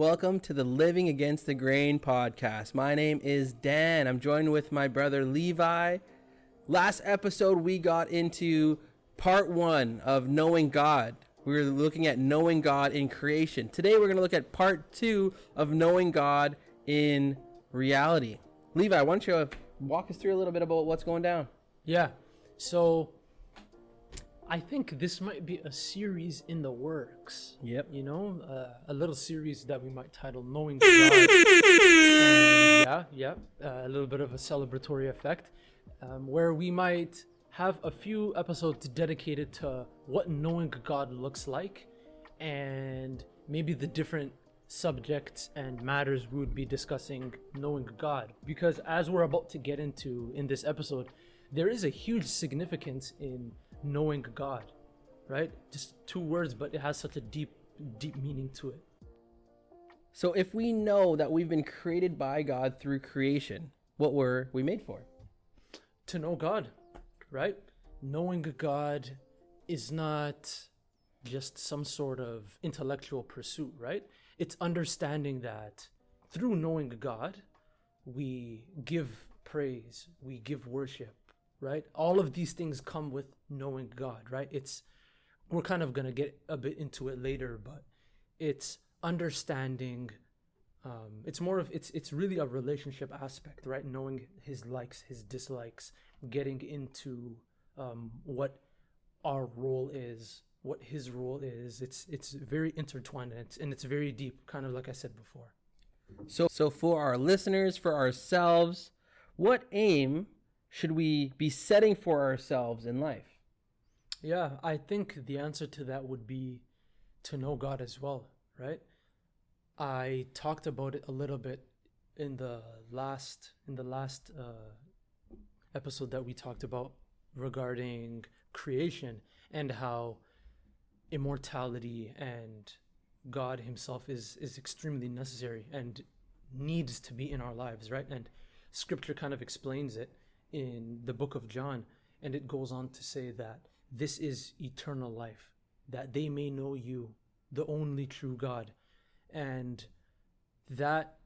Welcome to the Living Against the Grain podcast. My name is Dan. I'm joined with my brother Levi. Last episode, we got into part one of knowing God. We were looking at knowing God in creation. Today, we're going to look at part two of knowing God in reality. Levi, why don't you walk us through a little bit about what's going down? Yeah. So I think this might be a series in the works. Yep. You know, uh, a little series that we might title Knowing God. And yeah, yeah. Uh, a little bit of a celebratory effect um, where we might have a few episodes dedicated to what knowing God looks like and maybe the different subjects and matters we would be discussing knowing God. Because as we're about to get into in this episode, there is a huge significance in knowing God, right? Just two words, but it has such a deep, deep meaning to it. So, if we know that we've been created by God through creation, what were we made for? To know God, right? Knowing God is not just some sort of intellectual pursuit, right? It's understanding that through knowing God, we give praise, we give worship, right? All of these things come with knowing God, right? It's we're kind of gonna get a bit into it later, but it's understanding. Um, it's more of it's it's really a relationship aspect, right? Knowing his likes, his dislikes, getting into um, what our role is, what his role is. It's it's very intertwined and it's, and it's very deep, kind of like I said before. So, so for our listeners, for ourselves, what aim should we be setting for ourselves in life? Yeah, I think the answer to that would be to know God as well, right? I talked about it a little bit in the last in the last uh, episode that we talked about regarding creation and how immortality and God Himself is is extremely necessary and needs to be in our lives, right? And Scripture kind of explains it in the book of John, and it goes on to say that this is eternal life, that they may know you, the only true God. And that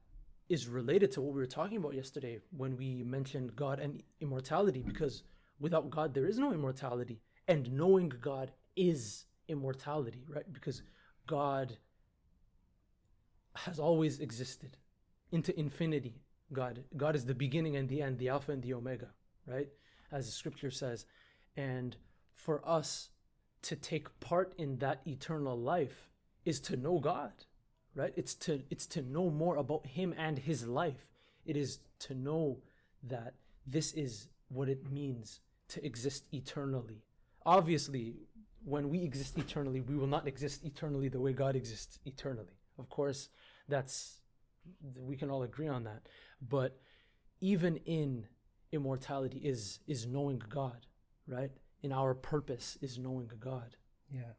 is related to what we were talking about yesterday when we mentioned God and immortality, because without God, there is no immortality. And knowing God is immortality, right? Because God has always existed into infinity. God, God is the beginning and the end, the Alpha and the Omega, right? As the scripture says. And for us to take part in that eternal life is to know God, right? It's to it's to know more about him and his life. It is to know that this is what it means to exist eternally. Obviously, when we exist eternally, we will not exist eternally the way God exists eternally. Of course, that's we can all agree on that. But even in immortality is is knowing God, right? In our purpose is knowing God. Yeah.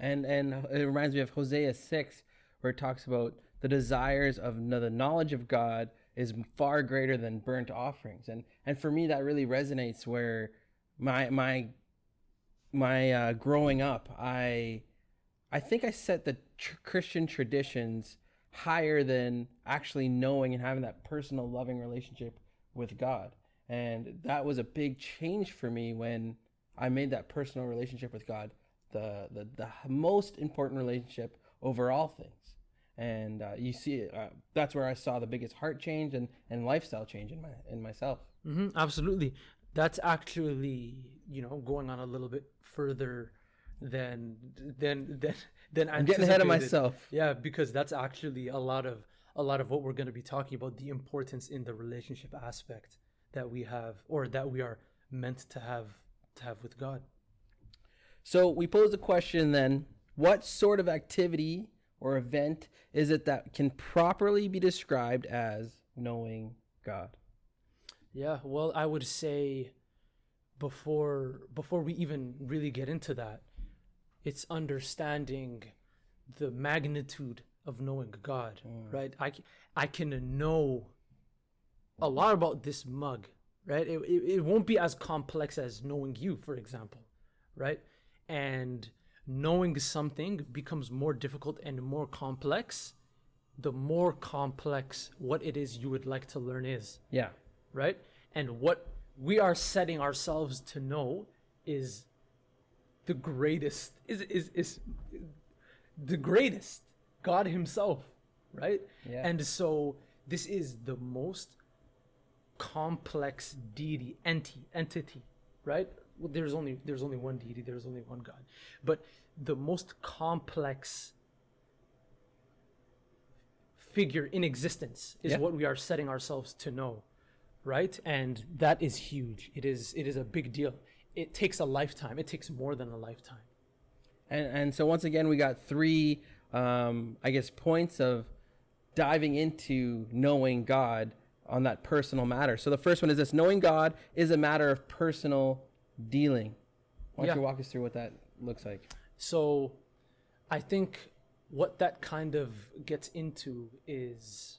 And and it reminds me of Hosea 6 where it talks about the desires of the knowledge of God is far greater than burnt offerings. And and for me that really resonates where my my my uh, growing up, I I think I set the tr- Christian traditions higher than actually knowing and having that personal loving relationship with God. And that was a big change for me when I made that personal relationship with God the the, the most important relationship over all things. And uh, you see, uh, that's where I saw the biggest heart change and, and lifestyle change in my in myself. Mm-hmm, absolutely, that's actually you know going on a little bit further than than than than I'm getting ahead of myself. Yeah, because that's actually a lot of a lot of what we're going to be talking about the importance in the relationship aspect that we have or that we are meant to have to have with God. So we pose the question then, what sort of activity or event is it that can properly be described as knowing God? Yeah, well, I would say before before we even really get into that, it's understanding the magnitude of knowing God, mm. right? I, I can know a lot about this mug, right? It, it, it won't be as complex as knowing you, for example, right? And knowing something becomes more difficult and more complex the more complex what it is you would like to learn is, Yeah. right? And what we are setting ourselves to know is the greatest is is is the greatest God himself, right? Yeah. And so this is the most complex deity enti, entity, right? Well, there's only there's only one deity, there's only one God. But the most complex figure in existence is Yeah. what we are setting ourselves to know right and that is huge it is it is a big deal it takes a lifetime it takes more than a lifetime And and so once again, we got three, um, I guess, points of diving into knowing God on that personal matter. So the first one is this: knowing God is a matter of personal dealing. Why don't Yeah. you walk us through what that looks like? So I think what that kind of gets into is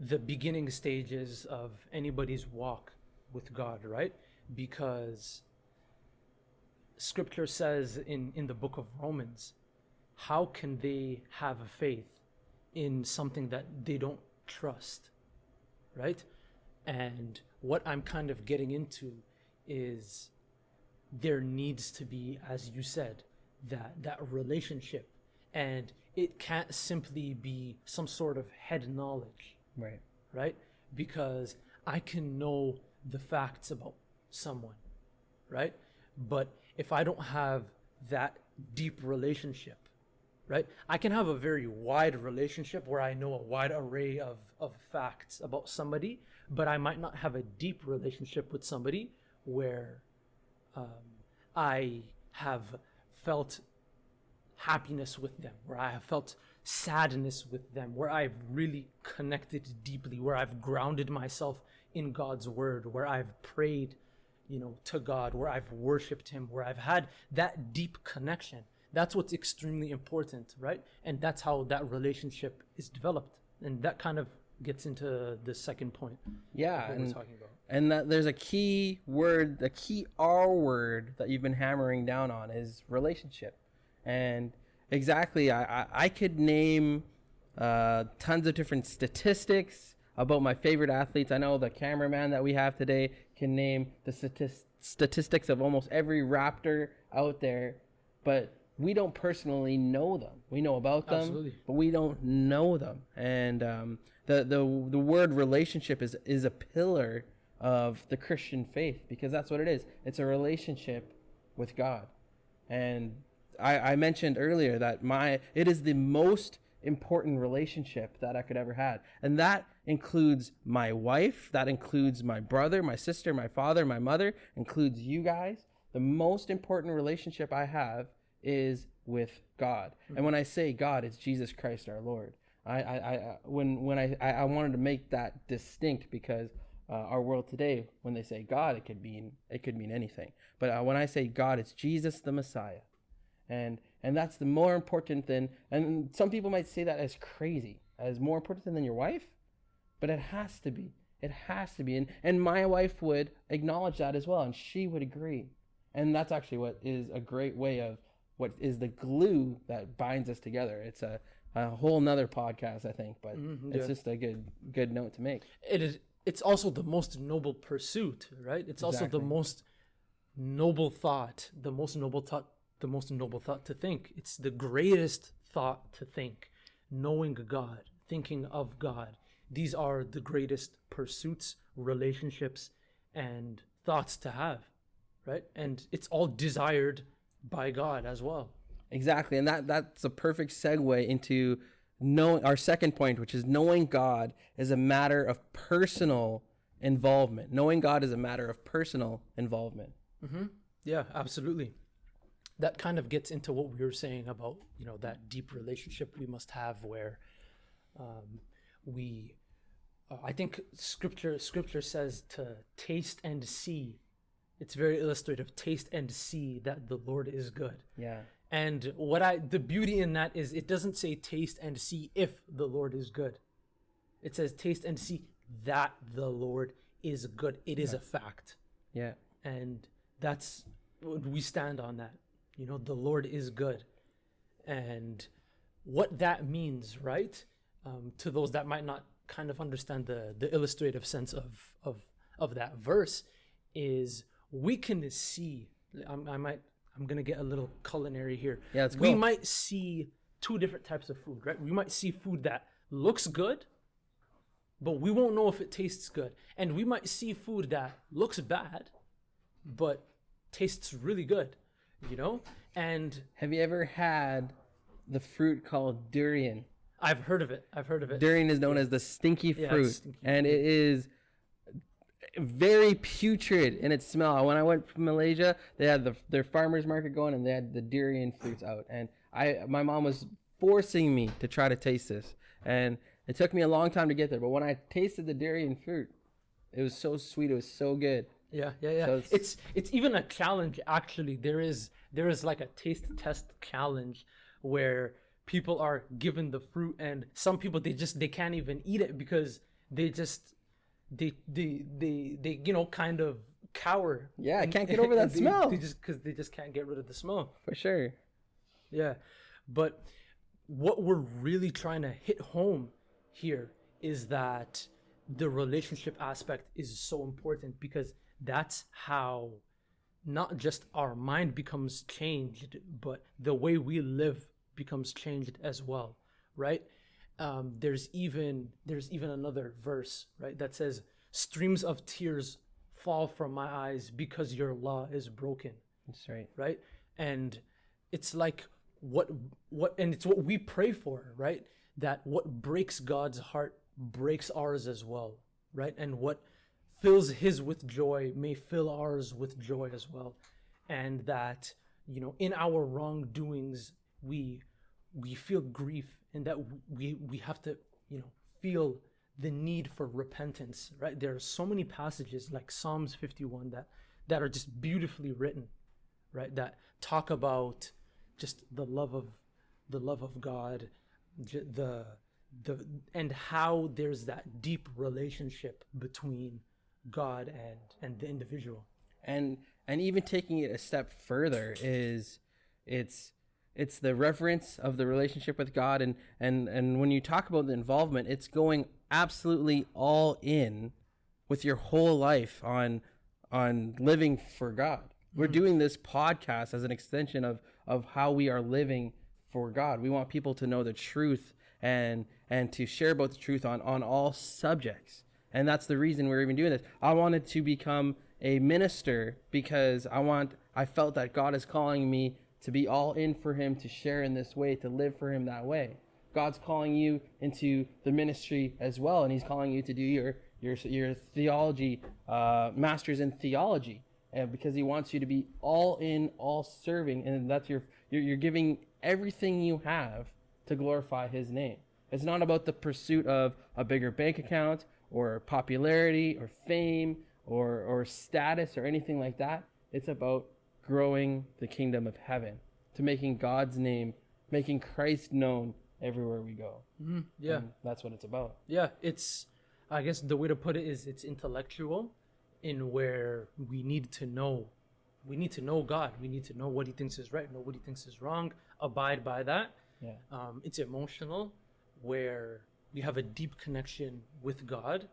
the beginning stages of anybody's walk with God, right? Because scripture says in, in the book of Romans, how can they have a faith in something that they don't trust, right? And what I'm kind of getting into is there needs to be, as you said, that that relationship, and it can't simply be some sort of head knowledge, Right. right? Because I can know the facts about someone, right? But if I don't have that deep relationship, right? I can have a very wide relationship where I know a wide array of, of facts about somebody, but I might not have a deep relationship with somebody where um, I have felt happiness with them, where I have felt sadness with them, where I've really connected deeply, where I've grounded myself in God's word, where I've prayed, you know, to God, where I've worshiped Him, where I've had that deep connection. That's what's extremely important, right? And that's how that relationship is developed. And that kind of gets into the second point Yeah. of what we're And, talking about. and that there's a key word, the key R word that you've been hammering down on is relationship. And exactly, I, I, I could name uh, tons of different statistics about my favorite athletes. I know the cameraman that we have today can name the statis- statistics of almost every Raptor out there, but we don't personally know them. We know about them, Absolutely. but we don't know them. And um, the, the the word relationship is is a pillar of the Christian faith because that's what it is. It's a relationship with God. And I, I mentioned earlier that my it is the most important relationship that I could ever had. And that includes my wife, that includes my brother, my sister, my father, my mother, includes you guys. The most important relationship I have is with God. And when I say God, it's Jesus Christ our Lord. I, I, I when when I, I I wanted to make that distinct because uh, our world today, when they say God, it could mean it could mean anything. But uh, when I say God, it's Jesus the Messiah, and and that's the more important than. And some people might say that as crazy, as more important than your wife, but it has to be. It has to be, and and my wife would acknowledge that as well, and she would agree. And that's actually what is a great way of what is the glue that binds us together. It's a a whole nother podcast, I think, but Mhm, it's yeah. just a good good note to make. it is it's also the most noble pursuit right it's also the most noble thought the most noble thought the most noble thought to think it's the greatest thought to think knowing god thinking of god these are the greatest pursuits relationships and thoughts to have right and it's all desired by god as well Exactly, and that that's a perfect segue into knowing our second point, which is knowing God is a matter of personal involvement. Knowing God is a matter of personal involvement. Yeah, absolutely. That kind of gets into what we were saying about you know that deep relationship we must have, where um, we, uh, I think scripture scripture says to taste and see. It's very illustrative. Taste and see that the Lord is good. Yeah, And what I the beauty in that is it doesn't say taste and see if the Lord is good. It says taste and see that the Lord is good. It is a fact yeah, and that's we stand on that you know the lord is good and what that means right um, to those that might not kind of understand the the illustrative sense of of of that verse is we can see. I'm, I might I'm gonna get a little culinary here. Yeah, let's we might see two different types of food, right? We might see food that looks good, but we won't know if it tastes good. And we might see food that looks bad, but tastes really good, you know? And Have you ever had the fruit called durian? I've heard of it. I've heard of it. Durian is known as the stinky Yeah, fruit, stinky and it is very putrid in its smell. When I went to Malaysia, they had the, their farmers market going, and they had the durian fruits out. And I, my mom was forcing me to try to taste this, and it took me a long time to get there. But when I tasted the durian fruit, it was so sweet. It was so good. Yeah, yeah, yeah. So it's- it's it's even a challenge actually. There is there is like a taste test challenge where people are given the fruit and some people they just they can't even eat it because they just they they they they you know kind of cower. Yeah, I can't get over that they- smell. They just cuz they just can't get rid of the smell. For sure. Yeah. But what we're really trying to hit home here is that the relationship aspect is so important because that's how not just our mind becomes changed, but the way we live becomes changed as well, right? Um, there's even there's even another verse, right, that says, "Streams of tears fall from my eyes because your law is broken." That's right. right and it's like what what and it's what we pray for right that what breaks god's heart breaks ours as well right and what fills his with joy may fill ours with joy as well and that you know in our wrongdoings we we feel grief and that we we have to you know feel the need for repentance right? There are so many passages like psalms 51 that that are just beautifully written right? That talk about just the love of the love of god the the and how there's that deep relationship between god and and the individual. And and even taking it a step further is it's it's the reverence of the relationship with God and and and when you talk about the involvement it's going absolutely all in with your whole life on on living for God. We're mm-hmm. doing this podcast as an extension of of how we are living for God. We want people to know the truth and and to share about the truth on on all subjects. And that's the reason we're even doing this. I wanted to become a minister because I want I felt that God is calling me to be all in for him to share in this way, to live for him that way. God's calling you into the ministry as well, and He's calling you to do your your your theology, uh, masters in theology, and because He wants you to be all in, all serving, and that's your you're, you're giving everything you have to glorify His name. It's not about the pursuit of a bigger bank account or popularity or fame or or status or anything like that. It's about growing the kingdom of heaven, to making God's name, making Christ known everywhere we go. yeah. And that's what it's about. yeah it's i guess the way to put it is it's intellectual in where we need to know we need to know god. We need to know what he thinks is right know what he thinks is wrong abide by that. Yeah. um, it's emotional where we have a deep connection with god.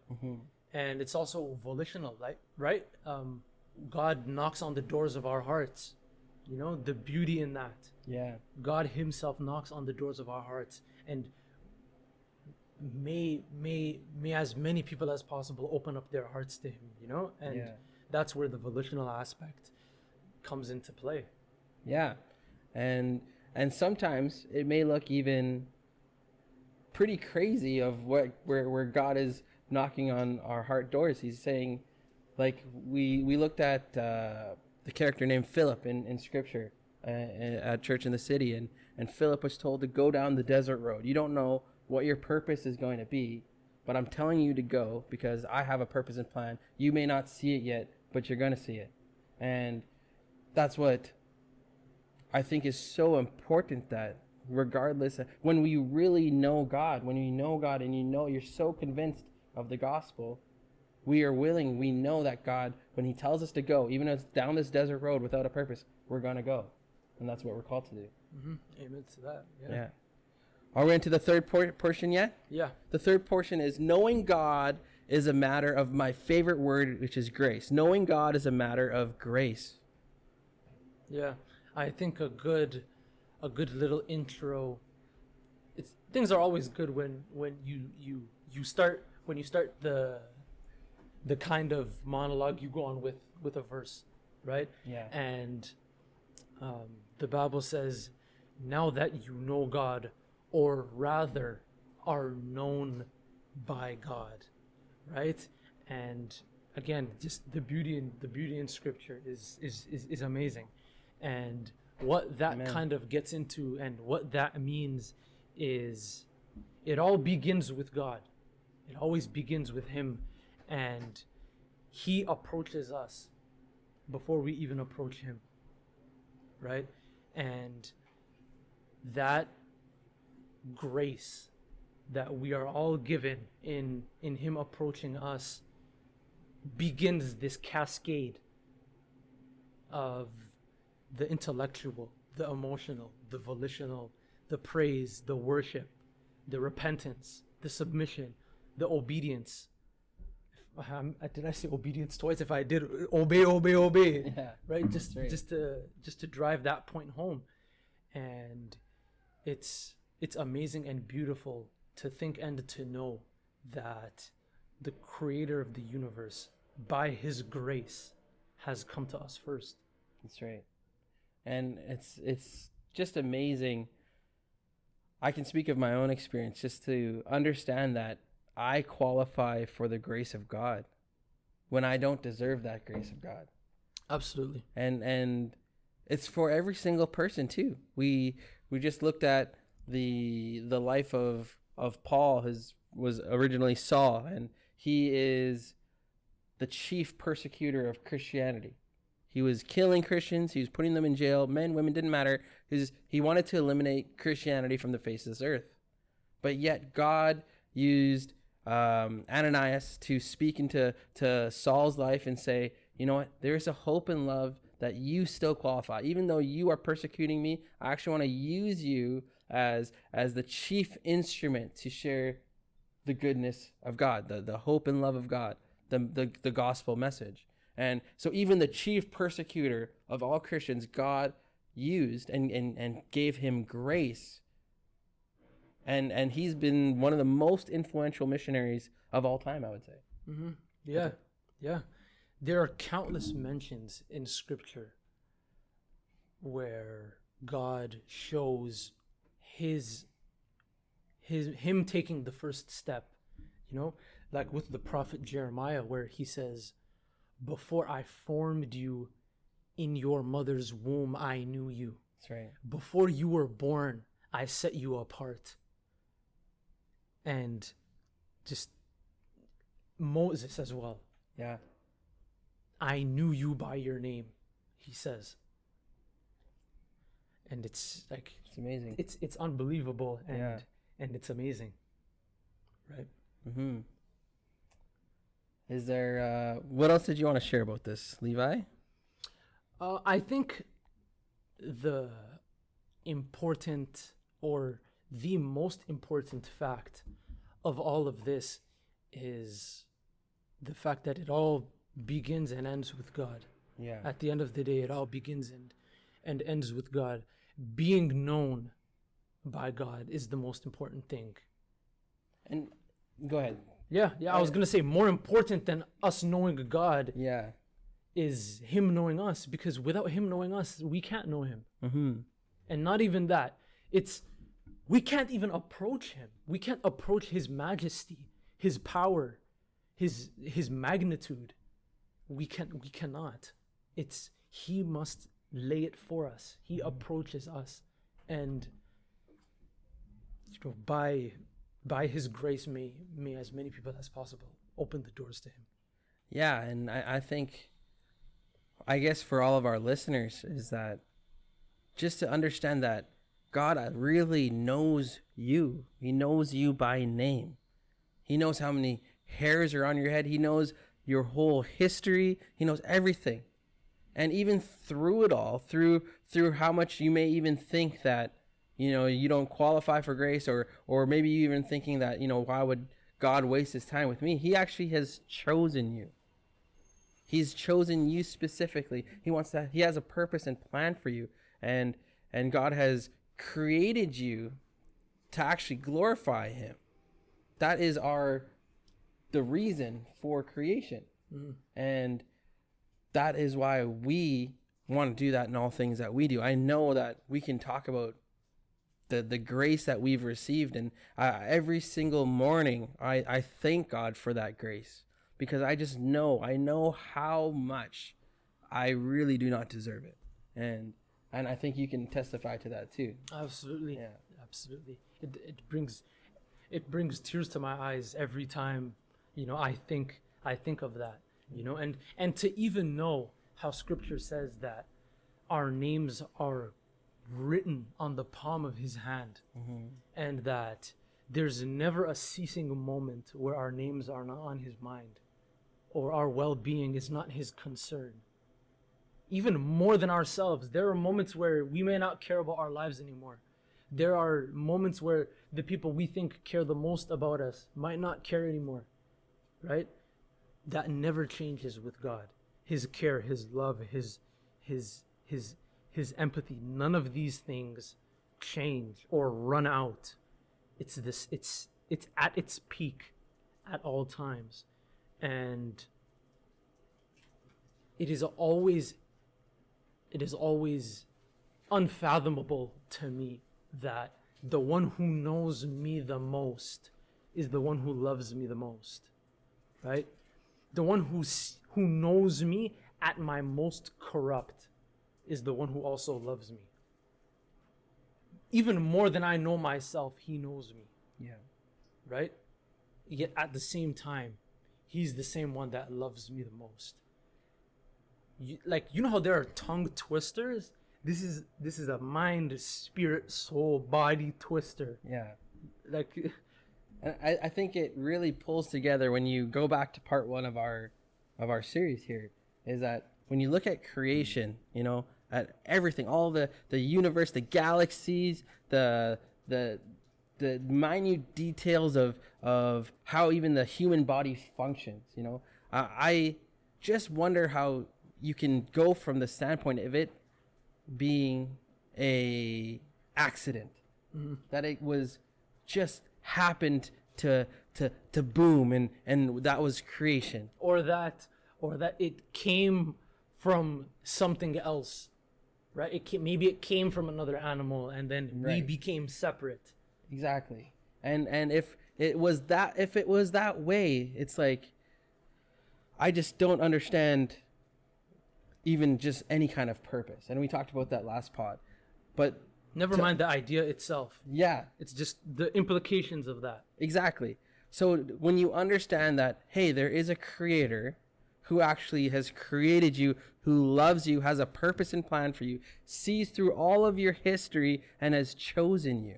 And it's also volitional right right? Um, god knocks on the doors of our hearts you know the beauty in that Yeah. God Himself knocks on the doors of our hearts, and may may may as many people as possible open up their hearts to Him. You know, and Yeah. that's where the volitional aspect comes into play. Yeah. And and sometimes it may look even pretty crazy of what where where God is knocking on our heart doors. He's saying like we we looked at uh, the character named Philip in, in scripture uh, at church in the city and and Philip was told to go down the desert road. You don't know what your purpose is going to be, but I'm telling you to go because I have a purpose and plan. You may not see it yet, but you're going to see it. And that's what I think is so important that regardless when we really know God, when you know God and you know you're so convinced of the gospel, we are willing, we know that God, when He tells us to go, even if it's down this desert road without a purpose, we're going to go. And that's what we're called to do. Mm-hmm. Amen to that. Yeah. Yeah. Are we into the third por- portion yet? Yeah. The third portion is knowing God is a matter of my favorite word, which is grace. Knowing God is a matter of grace. Yeah. I think a good a good little intro it's things are always good when when you you you start when you start the the kind of monologue you go on with with a verse, right? Yeah. And um, the Bible says, now that you know God, or rather are known by God, right? And again, just the beauty in the beauty in Scripture is is is, is amazing, and what that Amen. kind of gets into and what that means is, it all begins with God. It always begins with Him, and He approaches us before we even approach Him, right? And that grace that we are all given in in him approaching us begins this cascade of the intellectual the emotional the volitional the praise the worship the repentance the submission the obedience um, did i say obedience twice if i did obey obey obey Yeah. right just right. just to just to drive that point home and it's it's amazing and beautiful to think and to know that the creator of the universe by his grace has come to us first That's right. And it's it's just amazing. I can speak of my own experience just to understand that I qualify for the grace of God when I don't deserve that grace of God. absolutely And and it's for every single person too. We we just looked at the the life of of Paul his was originally Saul and he is the chief persecutor of Christianity. He was killing Christians. He was putting them in jail. Men, women, didn't matter. His, he wanted to eliminate Christianity from the face of this earth. But yet, God used um, Ananias to speak into to Saul's life and say, you know what? There is a hope and love that you still qualify. Even though you are persecuting me, I actually want to use you as as the chief instrument to share the goodness of God, the, the hope and love of God, the, the, the gospel message. And so even the chief persecutor of all Christians, God used and, and, and gave him grace. And and he's been one of the most influential missionaries of all time, I would say. mm-hmm. yeah yeah there are countless mentions in scripture where god shows his his him taking the first step you know like with the prophet jeremiah where he says before i formed you in your mother's womb i knew you That's right. before you were born i set you apart and just moses as well Yeah. i knew you by your name he says and it's like It's amazing. it's it's unbelievable and Yeah. and it's amazing right Mm-hmm. Is there uh what else did you want to share about this, Levi? Uh, I think the important or the most important fact of all of this is the fact that it all begins and ends with God. Yeah. At the end of the day, it all begins and and ends with God. Being known by God is the most important thing. And go ahead. Yeah, yeah. I was gonna say more important than us knowing God Yeah. is Him knowing us, because without Him knowing us, we can't know Him. Mm-hmm. and not even that it's we can't even approach him. We can't approach his majesty his power his his magnitude. We can we cannot. It's he must lay it for us. He mm-hmm. approaches us and you know by by his grace may may as many people as possible open the doors to him. Yeah, and I, I think, I guess for all of our listeners, is that just to understand that God really knows you. He knows you by name. He knows how many hairs are on your head. He knows your whole history. He knows everything. And even through it all, through through how much you may even think that, you know you don't qualify for grace or or maybe you even thinking that you know why would god waste his time with me he actually has chosen you he's chosen you specifically he wants to he has a purpose and plan for you and and god has created you to actually glorify him. That is our the reason for creation. And that is why we want to do that in all things that we do. I know that we can talk about the the grace that we've received. And uh, every single morning I I thank God for that grace because I just know I know how much I really do not deserve it. And and I think you can testify to that too Absolutely. Yeah. Absolutely. It, it brings it brings tears to my eyes every time, you know, I think I think of that, you mm. know, and and to even know how scripture says that our names are written on the palm of his hand mm-hmm. and that there's never a ceasing moment where our names are not on his mind or our well-being is not his concern even more than ourselves. There are moments where we may not care about our lives anymore. There are moments where the people we think care the most about us might not care anymore, right? That never changes with God. His care, his love, his his his his empathy, none of these things change or run out. It's this it's it's at its peak at all times. And it is always it is always unfathomable to me that the one who knows me the most is the one who loves me the most right? The one who's who knows me at my most corrupt is the one who also loves me. Even more than i know myself he knows me. Yeah. Right? Yet at the same time he's the same one that loves me the most you, like you know how there are tongue twisters? This is this is a mind spirit soul body twister. Yeah. Like I, I think it really pulls together when you go back to part one of our of our series here is that when you look at creation you know at everything all the the universe the galaxies the the the minute details of of how even the human body functions you know. Uh, i just wonder how you can go from the standpoint of it being a accident. Mm-hmm. That it was just happened to to to boom and and that was creation. Or that or that it came from something else right? It came, maybe it came from another animal and then we became separate. Exactly. And and if it was that if it was that way it's like i just don't understand even just any kind of purpose and we talked about that last pod but never mind the idea itself yeah it's just the implications of that Exactly. So when you understand that, hey, there is a creator who actually has created you, who loves you, has a purpose and plan for you, sees through all of your history, and has chosen you,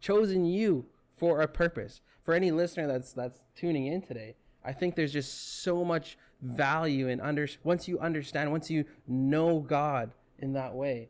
chosen you for a purpose. For any listener that's that's tuning in today, I think there's just so much value and under once you understand, once you know God in that way,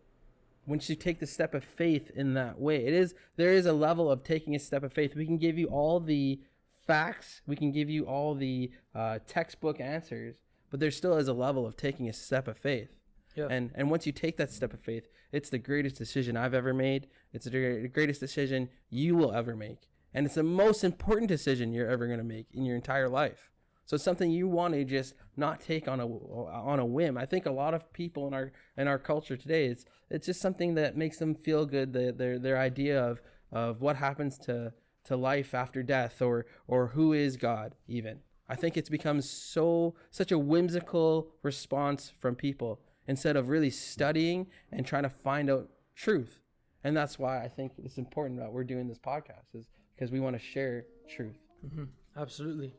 once you take the step of faith in that way it is there is a level of taking a step of faith. We can give you all the facts we can give you all the uh, textbook answers but there still is a level of taking a step of faith. Yeah. and and once you take that step of faith it's the greatest decision i've ever made. It's the greatest decision you will ever make. And it's the most important decision you're ever going to make in your entire life so it's something you want to just not take on a on a whim. I think a lot of people in our in our culture today it's it's just something that makes them feel good. The, their their idea of of what happens to to life after death or or who is God even. I think it's become so such a whimsical response from people instead of really studying and trying to find out truth. And that's why I think it's important that we're doing this podcast is because we want to share truth. Mm-hmm. Absolutely.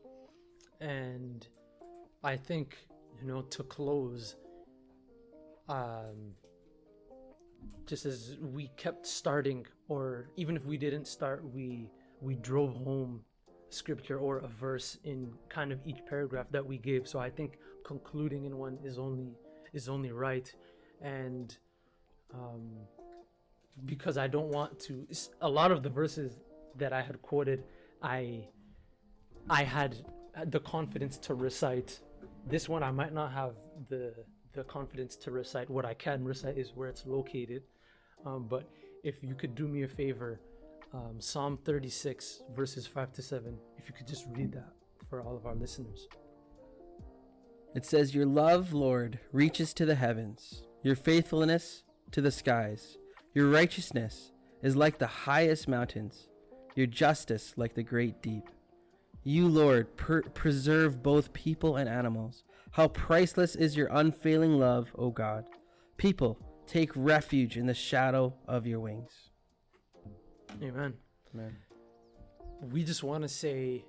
And I think, you know, to close, um, just as we kept starting, or even if we didn't start, we we drove home scripture or a verse in kind of each paragraph that we gave. So I think concluding in one is only is only right. And um, because I don't want to. A lot of the verses that I had quoted, I I had the confidence to recite. This one I might not have the the confidence to recite. What I can recite is where it's located. Um, but if you could do me a favor, um, Psalm 36 verses 5 to 7, if you could just read that for all of our listeners. It says, Your love, Lord, reaches to the heavens, your faithfulness to the skies. Your righteousness is like the highest mountains, your justice like the great deep. You, Lord, per- preserve both people and animals. How priceless is your unfailing love, O God. People, take refuge in the shadow of your wings. Amen. Amen. we just want to say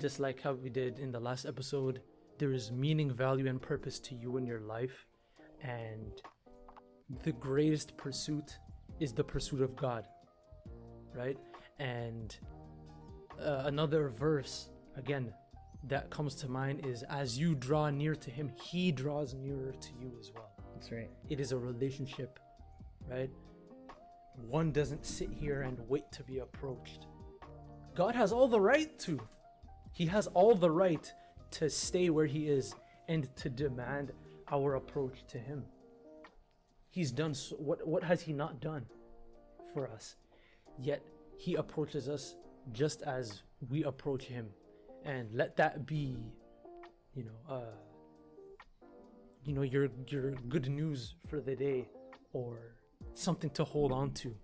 just like how we did in the last episode there is meaning value and purpose to you in your life and the greatest pursuit is the pursuit of god right and uh, another verse again that comes to mind is as you draw near to him he draws nearer to you as well That's right. it is a relationship, right? One doesn't sit here and wait to be approached. God has all the right to. He has all the right to stay where He is and to demand our approach to Him. He's done so, what? What has He not done for us? Yet He approaches us just as we approach Him, and let that be, you know, uh, you know your your good news for the day or something to hold on to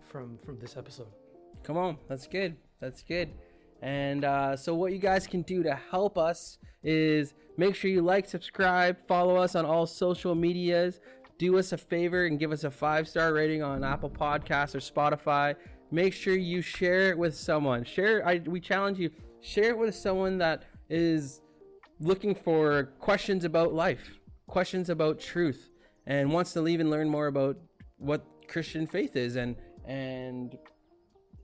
from from this episode Come on, that's good. That's good. And uh, so, what you guys can do to help us is make sure you like, subscribe, follow us on all social medias. Do us a favor and give us a five star rating on Apple Podcasts or Spotify. Make sure you share it with someone. Share. I we challenge you. Share it with someone that is looking for questions about life, questions about truth, and wants to leave and learn more about what Christian faith is and and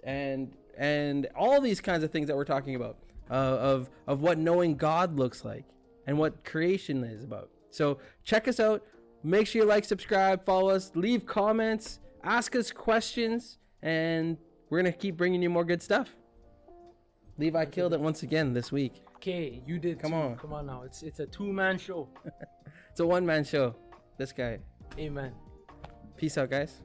and and all these kinds of things that we're talking about uh, of of what knowing God looks like and what creation is about. So check us out. Make sure you like, subscribe, follow us, leave comments, ask us questions, and we're gonna keep bringing you more good stuff. Levi killed it once again this week. okay you did Come too. on. come on now it's it's a two-man show It's a one man show. This guy. amen Peace out, guys.